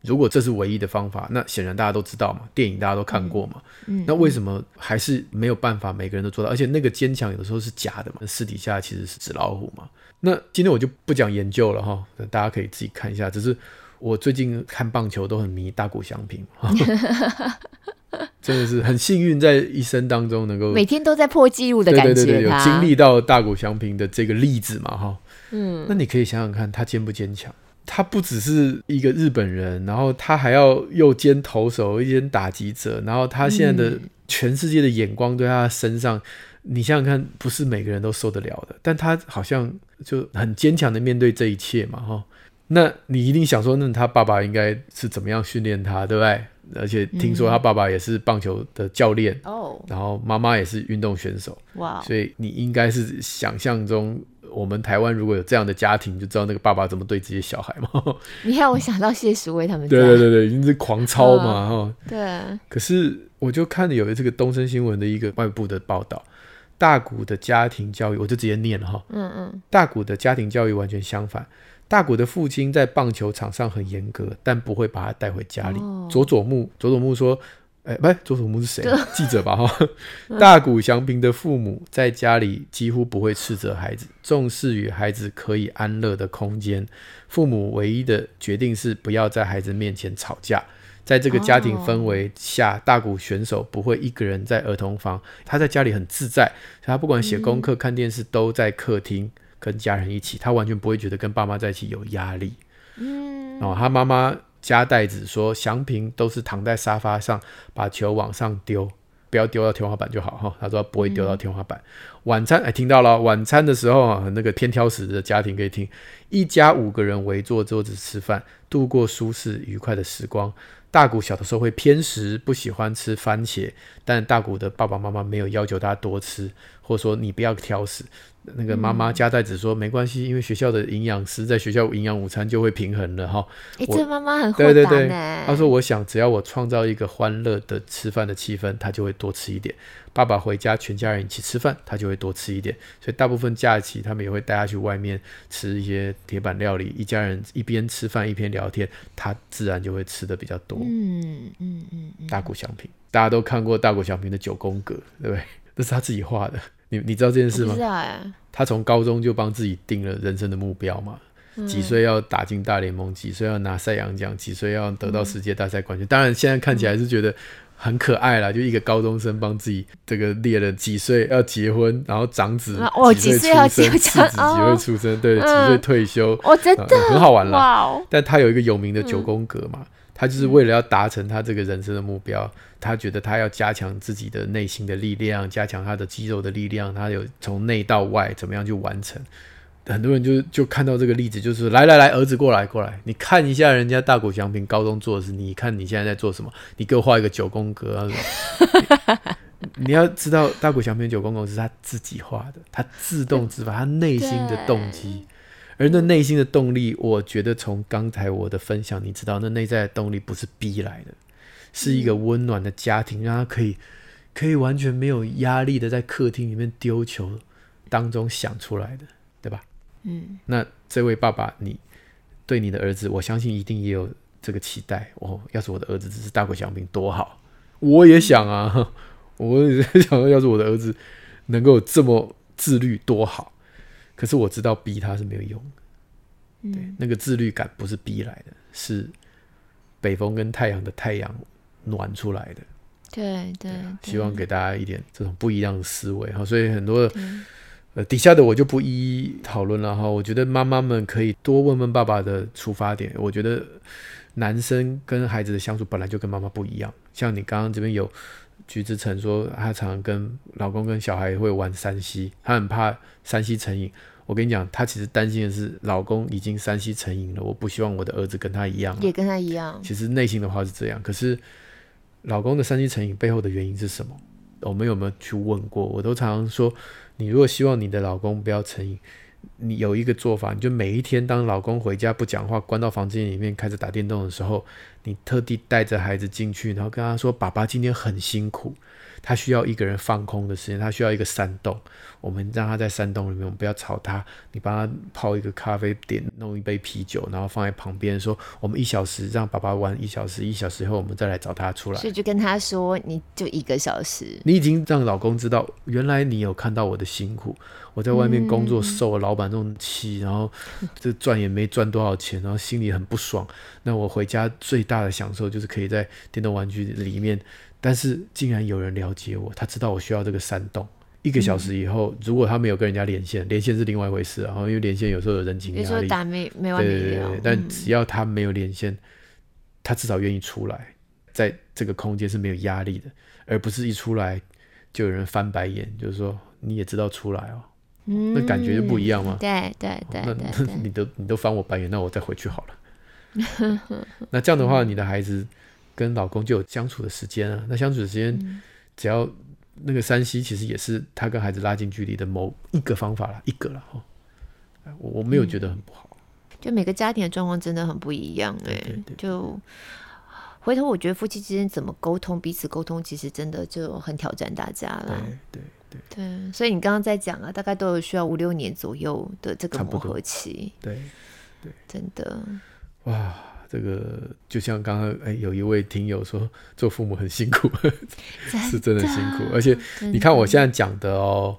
如果这是唯一的方法，那显然大家都知道嘛，电影大家都看过嘛。嗯，那为什么还是没有办法每个人都做到？而且那个坚强有的时候是假的嘛，私底下其实是纸老虎嘛。那今天我就不讲研究了哈，大家可以自己看一下，只是。我最近看棒球都很迷大谷翔平，真的是很幸运，在一生当中能够每天都在破纪录的感觉，对对对，有经历到大谷翔平的这个例子嘛，哈，嗯，那你可以想想看，他坚不坚强？他不只是一个日本人，然后他还要又兼投手又兼打击者，然后他现在的全世界的眼光都在他身上，你想想看，不是每个人都受得了的，但他好像就很坚强的面对这一切嘛，哈。那你一定想说，那他爸爸应该是怎么样训练他，对不对？而且听说他爸爸也是棒球的教练哦，嗯、然后妈妈也是运动选手哇，所以你应该是想象中，我们台湾如果有这样的家庭，就知道那个爸爸怎么对自己小孩嘛。你看，我想到谢淑薇他们，对对对对，已经是狂操嘛哈。哦、对。可是我就看有这个东森新闻的一个外部的报道，大谷的家庭教育，我就直接念了哈。嗯嗯。大谷的家庭教育完全相反。大谷的父亲在棒球场上很严格，但不会把他带回家里。哦、佐佐木佐佐木说，哎，不是佐佐木是谁？记者吧哈。大谷祥平的父母在家里几乎不会斥责孩子，重视与孩子可以安乐的空间。父母唯一的决定是不要在孩子面前吵架。在这个家庭氛围下，大谷选手不会一个人在儿童房，他在家里很自在。他不管写功课、看电视，都在客厅跟家人一起，他完全不会觉得跟爸妈在一起有压力。嗯，然后他妈妈夹袋子说，祥平都是躺在沙发上，把球往上丢，不要丢到天花板就好哈。他说他不会丢到天花板。晚餐哎，听到了，晚餐的时候啊，那个偏挑食的家庭可以听，一家五个人围坐桌子吃饭，度过舒适愉快的时光。大谷小的时候会偏食，不喜欢吃番茄，但大谷的爸爸妈妈没有要求他多吃，或者说你不要挑食。那个妈妈加代子说、嗯、没关系，因为学校的营养师在学校营养午餐就会平衡了哈。哎、欸，这妈妈很对对对，他说我想只要我创造一个欢乐的吃饭的气氛，他就会多吃一点。爸爸回家，全家人一起吃饭，他就会多吃一点。所以大部分假期，他们也会带他去外面吃一些铁板料理。一家人一边吃饭一边聊天，他自然就会吃的比较多。嗯嗯嗯。大谷祥平，大家都看过大谷祥平的九宫格，对不对？那是他自己画的。你你知道这件事吗？他从高中就帮自己定了人生的目标嘛。几岁要打进大联盟？几岁要拿赛扬奖？几岁要得到世界大赛冠军？嗯、当然，现在看起来是觉得。很可爱啦，就一个高中生帮自己这个列了几岁要结婚，然后长子几岁出生，次子几岁出生，对，几岁退休，哦，真的很好玩啦。但他有一个有名的九宫格嘛，他就是为了要达成他这个人生的目标，他觉得他要加强自己的内心的力量，加强他的肌肉的力量，他有从内到外怎么样去完成。很多人就就看到这个例子，就是来来来，儿子过来过来，你看一下人家大谷翔平高中做的事，你看你现在在做什么？你给我画一个九宫格。你，你要知道，大谷翔平九宫格是他自己画的，他自动自发，他内心的动机。而那内心的动力，我觉得从刚才我的分享，你知道，那内在的动力不是逼来的，是一个温暖的家庭，让他可以可以完全没有压力的在客厅里面丢球当中想出来的，对吧？嗯，那这位爸爸，你对你的儿子，我相信一定也有这个期待哦。要是我的儿子只是大谷翔平多好，我也想啊，我也想要是我的儿子能够这么自律多好。可是我知道逼他是没有用对，那个自律感不是逼来的，是北风跟太阳的太阳暖出来的。对对，希望给大家一点这种不一样的思维哈。所以很多。呃，底下的我就不一一讨论了哈。我觉得妈妈们可以多问问爸爸的出发点。我觉得男生跟孩子的相处本来就跟妈妈不一样。像你刚刚这边有橘子成说，他常常跟老公跟小孩会玩山西他很怕山西成瘾。我跟你讲，他其实担心的是老公已经三西成瘾了。我不希望我的儿子跟他一样，也跟他一样。其实内心的话是这样，可是老公的三西成瘾背后的原因是什么？我们有没有去问过？我都常常说。你如果希望你的老公不要成瘾，你有一个做法，你就每一天当老公回家不讲话，关到房间里面开始打电动的时候，你特地带着孩子进去，然后跟他说：“爸爸今天很辛苦。”他需要一个人放空的时间，他需要一个山洞。我们让他在山洞里面，我们不要吵他。你帮他泡一个咖啡，点弄一杯啤酒，然后放在旁边，说我们一小时让爸爸玩一小时，一小时后我们再来找他出来。所以就跟他说，你就一个小时。你已经让老公知道，原来你有看到我的辛苦。我在外面工作受了老板这种气，然后这赚也没赚多少钱，然后心里很不爽。那我回家最大的享受就是可以在电动玩具里面。但是竟然有人了解我，他知道我需要这个山洞。一个小时以后，嗯、如果他没有跟人家连线，连线是另外一回事。然后因为连线有时候有人情压力，说打没没完没了。对对对，但只要他没有连线，嗯、他至少愿意出来，在这个空间是没有压力的，而不是一出来就有人翻白眼，就是说你也知道出来哦，嗯、那感觉就不一样吗？对对对，对，对，那你都你都翻我白眼，那我再回去好了。那这样的话，你的孩子。跟老公就有相处的时间啊，那相处的时间，只要那个山西其实也是他跟孩子拉近距离的某一个方法啦，一个啦。哈。我我没有觉得很不好。嗯，就每个家庭的状况真的很不一样哎，欸，就回头我觉得夫妻之间怎么沟通，彼此沟通，其实真的就很挑战大家了。对对对，对，所以你刚刚在讲啊，大概都有需要五六年左右的这个磨合期。对对，真的。哇。这个就像刚刚哎，有一位听友说，做父母很辛苦，是真的辛苦。而且你看我现在讲的哦，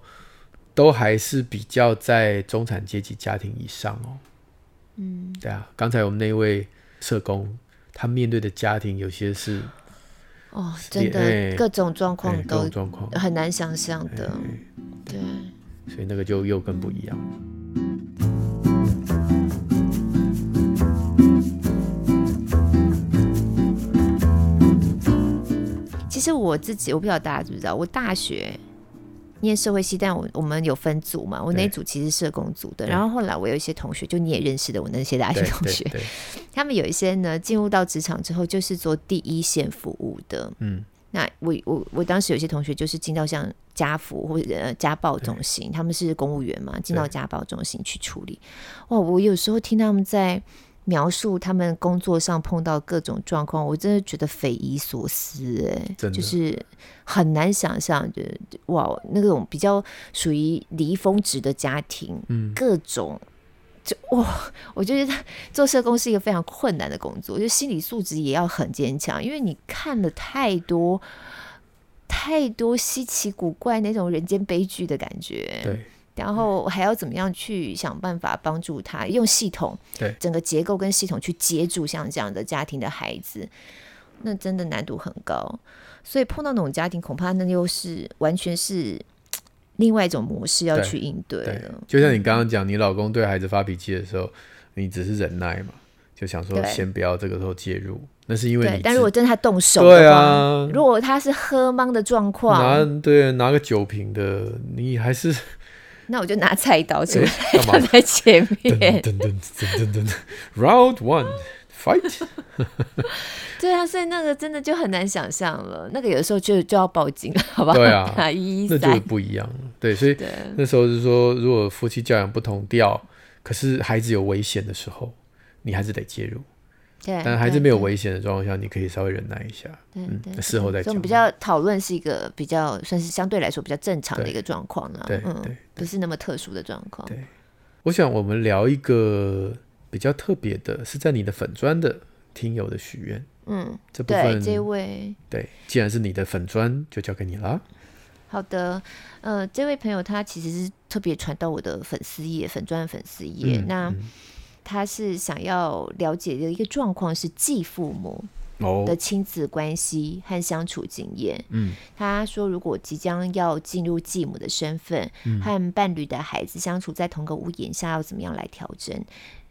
都还是比较在中产阶级家庭以上哦。嗯，对啊，刚才我们那位社工，他面对的家庭有些是哦，真的各种状况都状况很难想象的。对，所以那个就又更不一样。实我自己，我不知道大家知不知道，我大学念社会系，但我我们有分组嘛，我那组其实是社工组的。然后后来我有一些同学，就你也认识的，我那些大学同学，他们有一些呢，进入到职场之后，就是做第一线服务的。嗯，那我我我当时有些同学就是进到像家扶或者家暴中心，他们是公务员嘛，进到家暴中心去处理。哇，我有时候听他们在。描述他们工作上碰到各种状况，我真的觉得匪夷所思，哎，就是很难想象，就哇，那种比较属于离峰值的家庭，嗯，各种就哇，我觉得做社工是一个非常困难的工作，就心理素质也要很坚强，因为你看了太多太多稀奇古怪那种人间悲剧的感觉，对。然后还要怎么样去想办法帮助他用系统，对整个结构跟系统去接住像这样的家庭的孩子，那真的难度很高。所以碰到那种家庭，恐怕那又是完全是另外一种模式要去应对了。就像你刚刚讲，你老公对孩子发脾气的时候，你只是忍耐嘛，就想说先不要这个时候介入。那是因为你，但如果真的他动手对啊，如果他是喝茫的状况，拿对拿个酒瓶的，你还是。那我就拿菜刀出来，放在前面。噔噔噔噔噔 Round one, fight。对啊，所以那个真的就很难想象了。那个有的时候就就要报警了，好不好？对啊，一一那就不一样了。对，所以那时候是说，如果夫妻教养不同调，可是孩子有危险的时候，你还是得介入。对，但还是没有危险的状况下，你可以稍微忍耐一下，嗯，事后再讲。所以我们比较讨论是一个比较算是相对来说比较正常的一个状况了，对，嗯，不是那么特殊的状况。对，我想我们聊一个比较特别的，是在你的粉砖的听友的许愿，嗯，这部分这位对，既然是你的粉砖，就交给你了。好的，呃，这位朋友他其实是特别传到我的粉丝页，粉砖粉丝页，那。他是想要了解的一个状况是继父母的亲子关系和相处经验。嗯，他说如果即将要进入继母的身份，和伴侣的孩子相处在同个屋檐下，要怎么样来调整？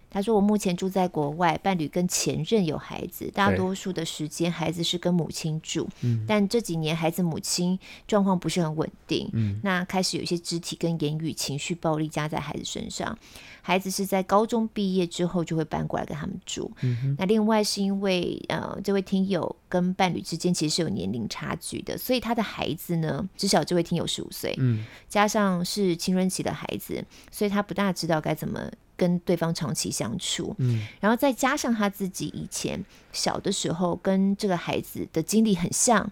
他说：“我目前住在国外，伴侣跟前任有孩子，大多数的时间孩子是跟母亲住。嗯，但这几年孩子母亲状况不是很稳定，嗯，那开始有一些肢体跟言语情绪暴力加在孩子身上。孩子是在高中毕业之后就会搬过来跟他们住。嗯，那另外是因为呃，这位听友跟伴侣之间其实是有年龄差距的，所以他的孩子呢，至少这位听友十五岁，嗯，加上是青春期的孩子，所以他不大知道该怎么。”跟对方长期相处，嗯，然后再加上他自己以前小的时候跟这个孩子的经历很像，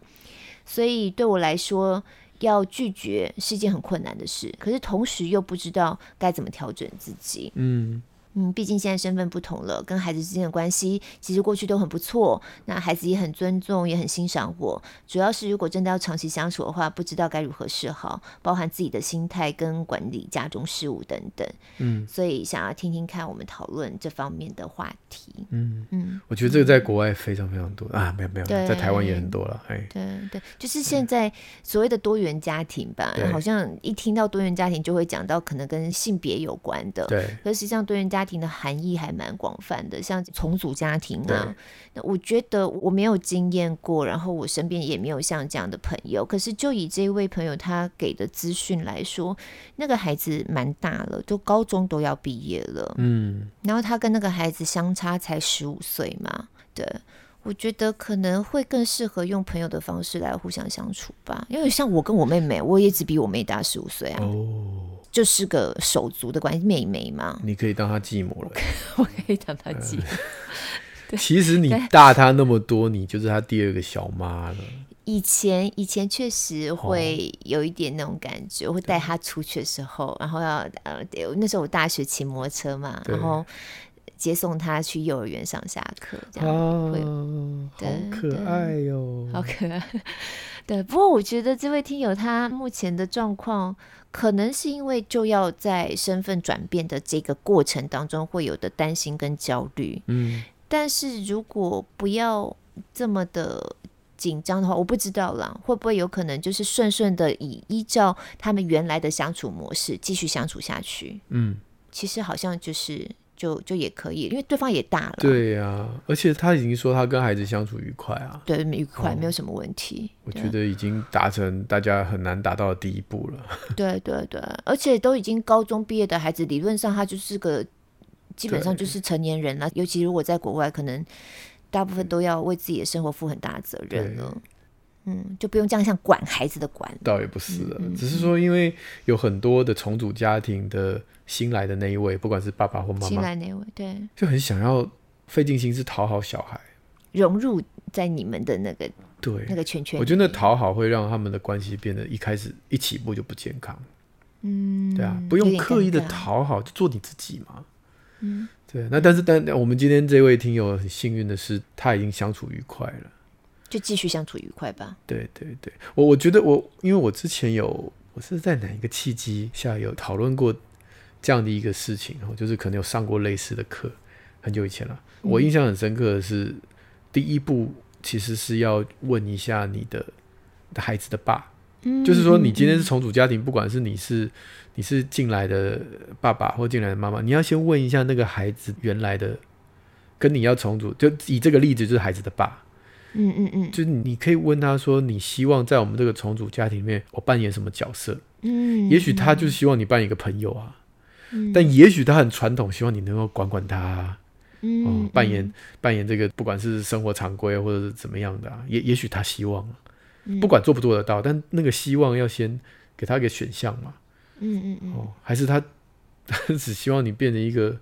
所以对我来说要拒绝是一件很困难的事。可是同时又不知道该怎么调整自己，嗯。嗯，毕竟现在身份不同了，跟孩子之间的关系其实过去都很不错。那孩子也很尊重，也很欣赏我。主要是如果真的要长期相处的话，不知道该如何是好，包含自己的心态跟管理家中事务等等。嗯，所以想要听听看我们讨论这方面的话题。嗯嗯，我觉得这个在国外非常非常多啊，没有没有，在台湾也很多了。哎，对对，就是现在所谓的多元家庭吧，好像一听到多元家庭就会讲到可能跟性别有关的。对，可实际上多元家庭家庭的含义还蛮广泛的，像重组家庭啊，那我觉得我没有经验过，然后我身边也没有像这样的朋友。可是就以这一位朋友他给的资讯来说，那个孩子蛮大了，都高中都要毕业了，嗯，然后他跟那个孩子相差才十五岁嘛，对，我觉得可能会更适合用朋友的方式来互相相处吧，因为像我跟我妹妹，我也只比我妹大十五岁啊。哦就是个手足的关系，妹妹嘛。你可以当她继母了。我可以 当她继母。其实你大她那么多，你就是她第二个小妈了。以前以前确实会有一点那种感觉，我会带她出去的时候，然后要呃，那时候我大学骑摩托车嘛，然后。接送他去幼儿园上下课，这样啊，会好可爱哟、哦，好可爱。对，不过我觉得这位听友他目前的状况，可能是因为就要在身份转变的这个过程当中会有的担心跟焦虑。嗯，但是如果不要这么的紧张的话，我不知道啦，会不会有可能就是顺顺的以依照他们原来的相处模式继续相处下去？嗯，其实好像就是。就就也可以，因为对方也大了。对呀、啊，而且他已经说他跟孩子相处愉快啊，对，愉快，没有什么问题。我觉得已经达成大家很难达到的第一步了。对对对，而且都已经高中毕业的孩子，理论上他就是个基本上就是成年人了。尤其如果在国外，可能大部分都要为自己的生活负很大的责任了。嗯，就不用这样像管孩子的管，倒也不是了，嗯嗯、只是说因为有很多的重组家庭的。新来的那一位，不管是爸爸或妈妈，新来那一位，对，就很想要费尽心思讨好小孩，融入在你们的那个对那个圈圈。我觉得讨好会让他们的关系变得一开始一起步就不健康。嗯，对啊，不用刻意的讨好，就做你自己嘛。嗯，对。那但是但我们今天这位听友很幸运的是，他已经相处愉快了，就继续相处愉快吧。对对对，我我觉得我因为我之前有我是在哪一个契机下有讨论过。这样的一个事情，就是可能有上过类似的课，很久以前了。我印象很深刻的是，嗯、第一步其实是要问一下你的孩子的爸，嗯、就是说你今天是重组家庭，嗯、不管是你是你是进来的爸爸或进来的妈妈，你要先问一下那个孩子原来的跟你要重组，就以这个例子就是孩子的爸，嗯嗯嗯，就是你可以问他说，你希望在我们这个重组家庭里面，我扮演什么角色？嗯，也许他就是希望你扮演一个朋友啊。但也许他很传统，希望你能够管管他，嗯，嗯，扮演扮演这个，不管是生活常规或者是怎么样的，啊，也也许他希望，不管做不做得到，但那个希望要先给他一个选项嘛，嗯嗯嗯，哦，还是他 只希望你变成一个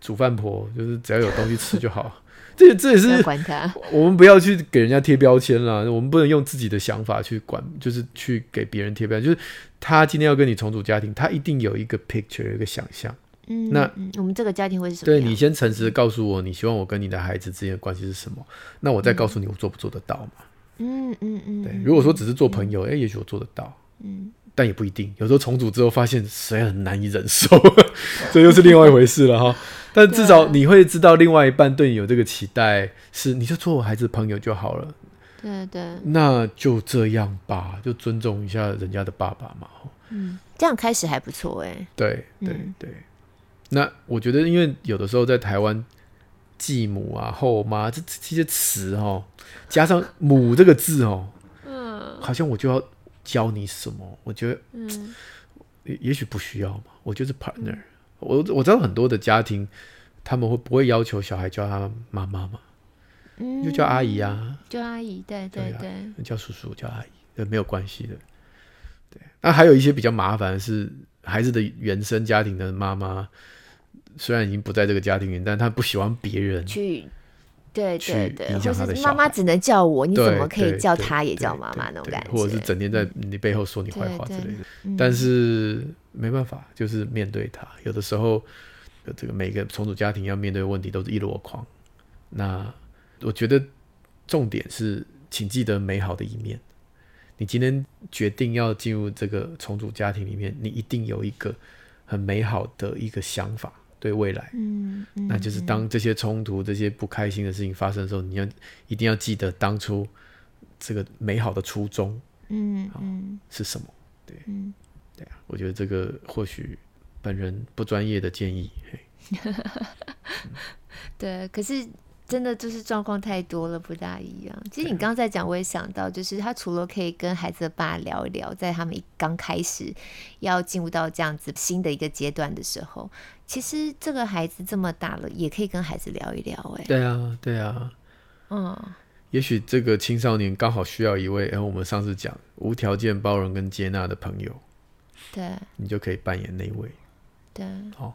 煮饭婆，就是只要有东西吃就好。这这也是 我们不要去给人家贴标签了，我们不能用自己的想法去管，就是去给别人贴标签。就是他今天要跟你重组家庭，他一定有一个 picture，有一个想象。嗯，那我们这个家庭会是什么？对，你先诚实的告诉我，你希望我跟你的孩子之间的关系是什么？那我再告诉你，我做不做得到嘛？嗯嗯嗯。对，如果说只是做朋友，哎，也许我做得到。嗯。但也不一定，有时候重组之后发现实在很难以忍受，这又是另外一回事了哈。但至少你会知道，另外一半对你有这个期待，是你就做我孩子朋友就好了。对对，那就这样吧，就尊重一下人家的爸爸嘛。嗯，这样开始还不错哎。对对对，那我觉得，因为有的时候在台湾，继母啊、后妈这这些词哦，加上“母”这个字哦，嗯，好像我就要。教你什么？我觉得，嗯，也也许不需要嘛。我就是 partner，嗯。我我知道很多的家庭，他们会不会要求小孩叫他妈妈嘛？嗯，就叫阿姨啊，叫阿姨，对对对，叫叔叔，叫阿姨，对，没有关系的。对，那还有一些比较麻烦的是，孩子的原生家庭的妈妈，虽然已经不在这个家庭里，但他不喜欢别人去。对对对，或者是妈妈只能叫我，你怎么可以叫他也叫妈妈那种感觉？或者是整天在你背后说你坏话之类的。但是没办法，就是面对他。有的时候，这个每个重组家庭要面对的问题都是一箩筐。那我觉得重点是，请记得美好的一面。你今天决定要进入这个重组家庭里面，你一定有一个很美好的一个想法。对未来，嗯，嗯，那就是当这些冲突、这些不开心的事情发生的时候，你要一定要记得当初这个美好的初衷，嗯嗯，是什么？对，嗯，对啊，我觉得这个或许本人不专业的建议，嘿，对，可是。真的就是状况太多了，不大一样。其实你刚刚在讲，我也想到，就是他除了可以跟孩子的爸聊一聊，在他们刚开始要进入到这样子新的一个阶段的时候，其实这个孩子这么大了，也可以跟孩子聊一聊。哎，对啊，对啊，嗯，也许这个青少年刚好需要一位，哎，我们上次讲无条件包容跟接纳的朋友，对，你就可以扮演那位，对，好。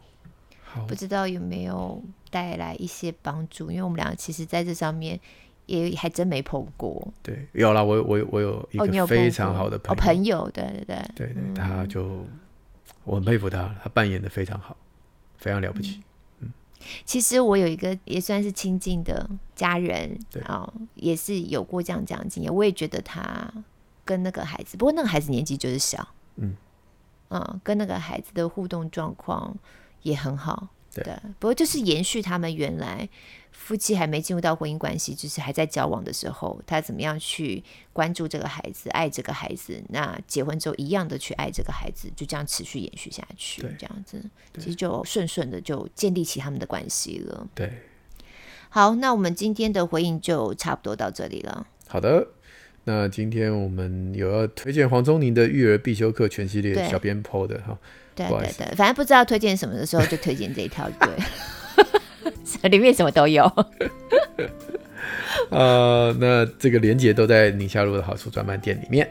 不知道有没有带来一些帮助？因为我们两个其实在这上面也还真没碰过。对，有啦，我我我有一个非常好的朋友，哦，朋友，对对对，对对，他就我很佩服他，他扮演的非常好，非常了不起。嗯，其实我有一个也算是亲近的家人，对啊、哦，也是有过这样这样经验。我也觉得他跟那个孩子，不过那个孩子年纪就是小，嗯，嗯，跟那个孩子的互动状况也很好，对，对。不过就是延续他们原来夫妻还没进入到婚姻关系，就是还在交往的时候，他怎么样去关注这个孩子，爱这个孩子，那结婚之后一样的去爱这个孩子，就这样持续延续下去，这样子，其实就顺顺的就建立起他们的关系了。对，好，那我们今天的回应就差不多到这里了。好的，那今天我们有要推荐黄宗宁的育儿必修课全系列小编 po 的哈，对对对，反正不知道推荐什么的时候就推荐这一条，对。里面什么都有。呃，那这个连接都在宁夏路的好书专卖店里面。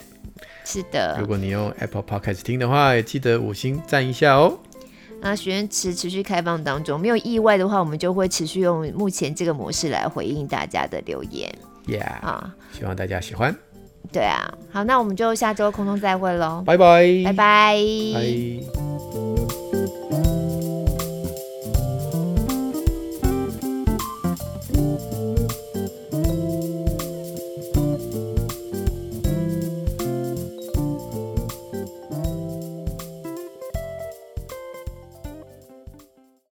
是的，如果你用 Apple Podcast 听的话，也记得五星赞一下哦。那许愿池持续开放当中，没有意外的话，我们就会持续用目前这个模式来回应大家的留言。Yeah，啊，希望大家喜欢。对啊，好，那我们就下周空中再会喽。拜拜，拜拜，拜。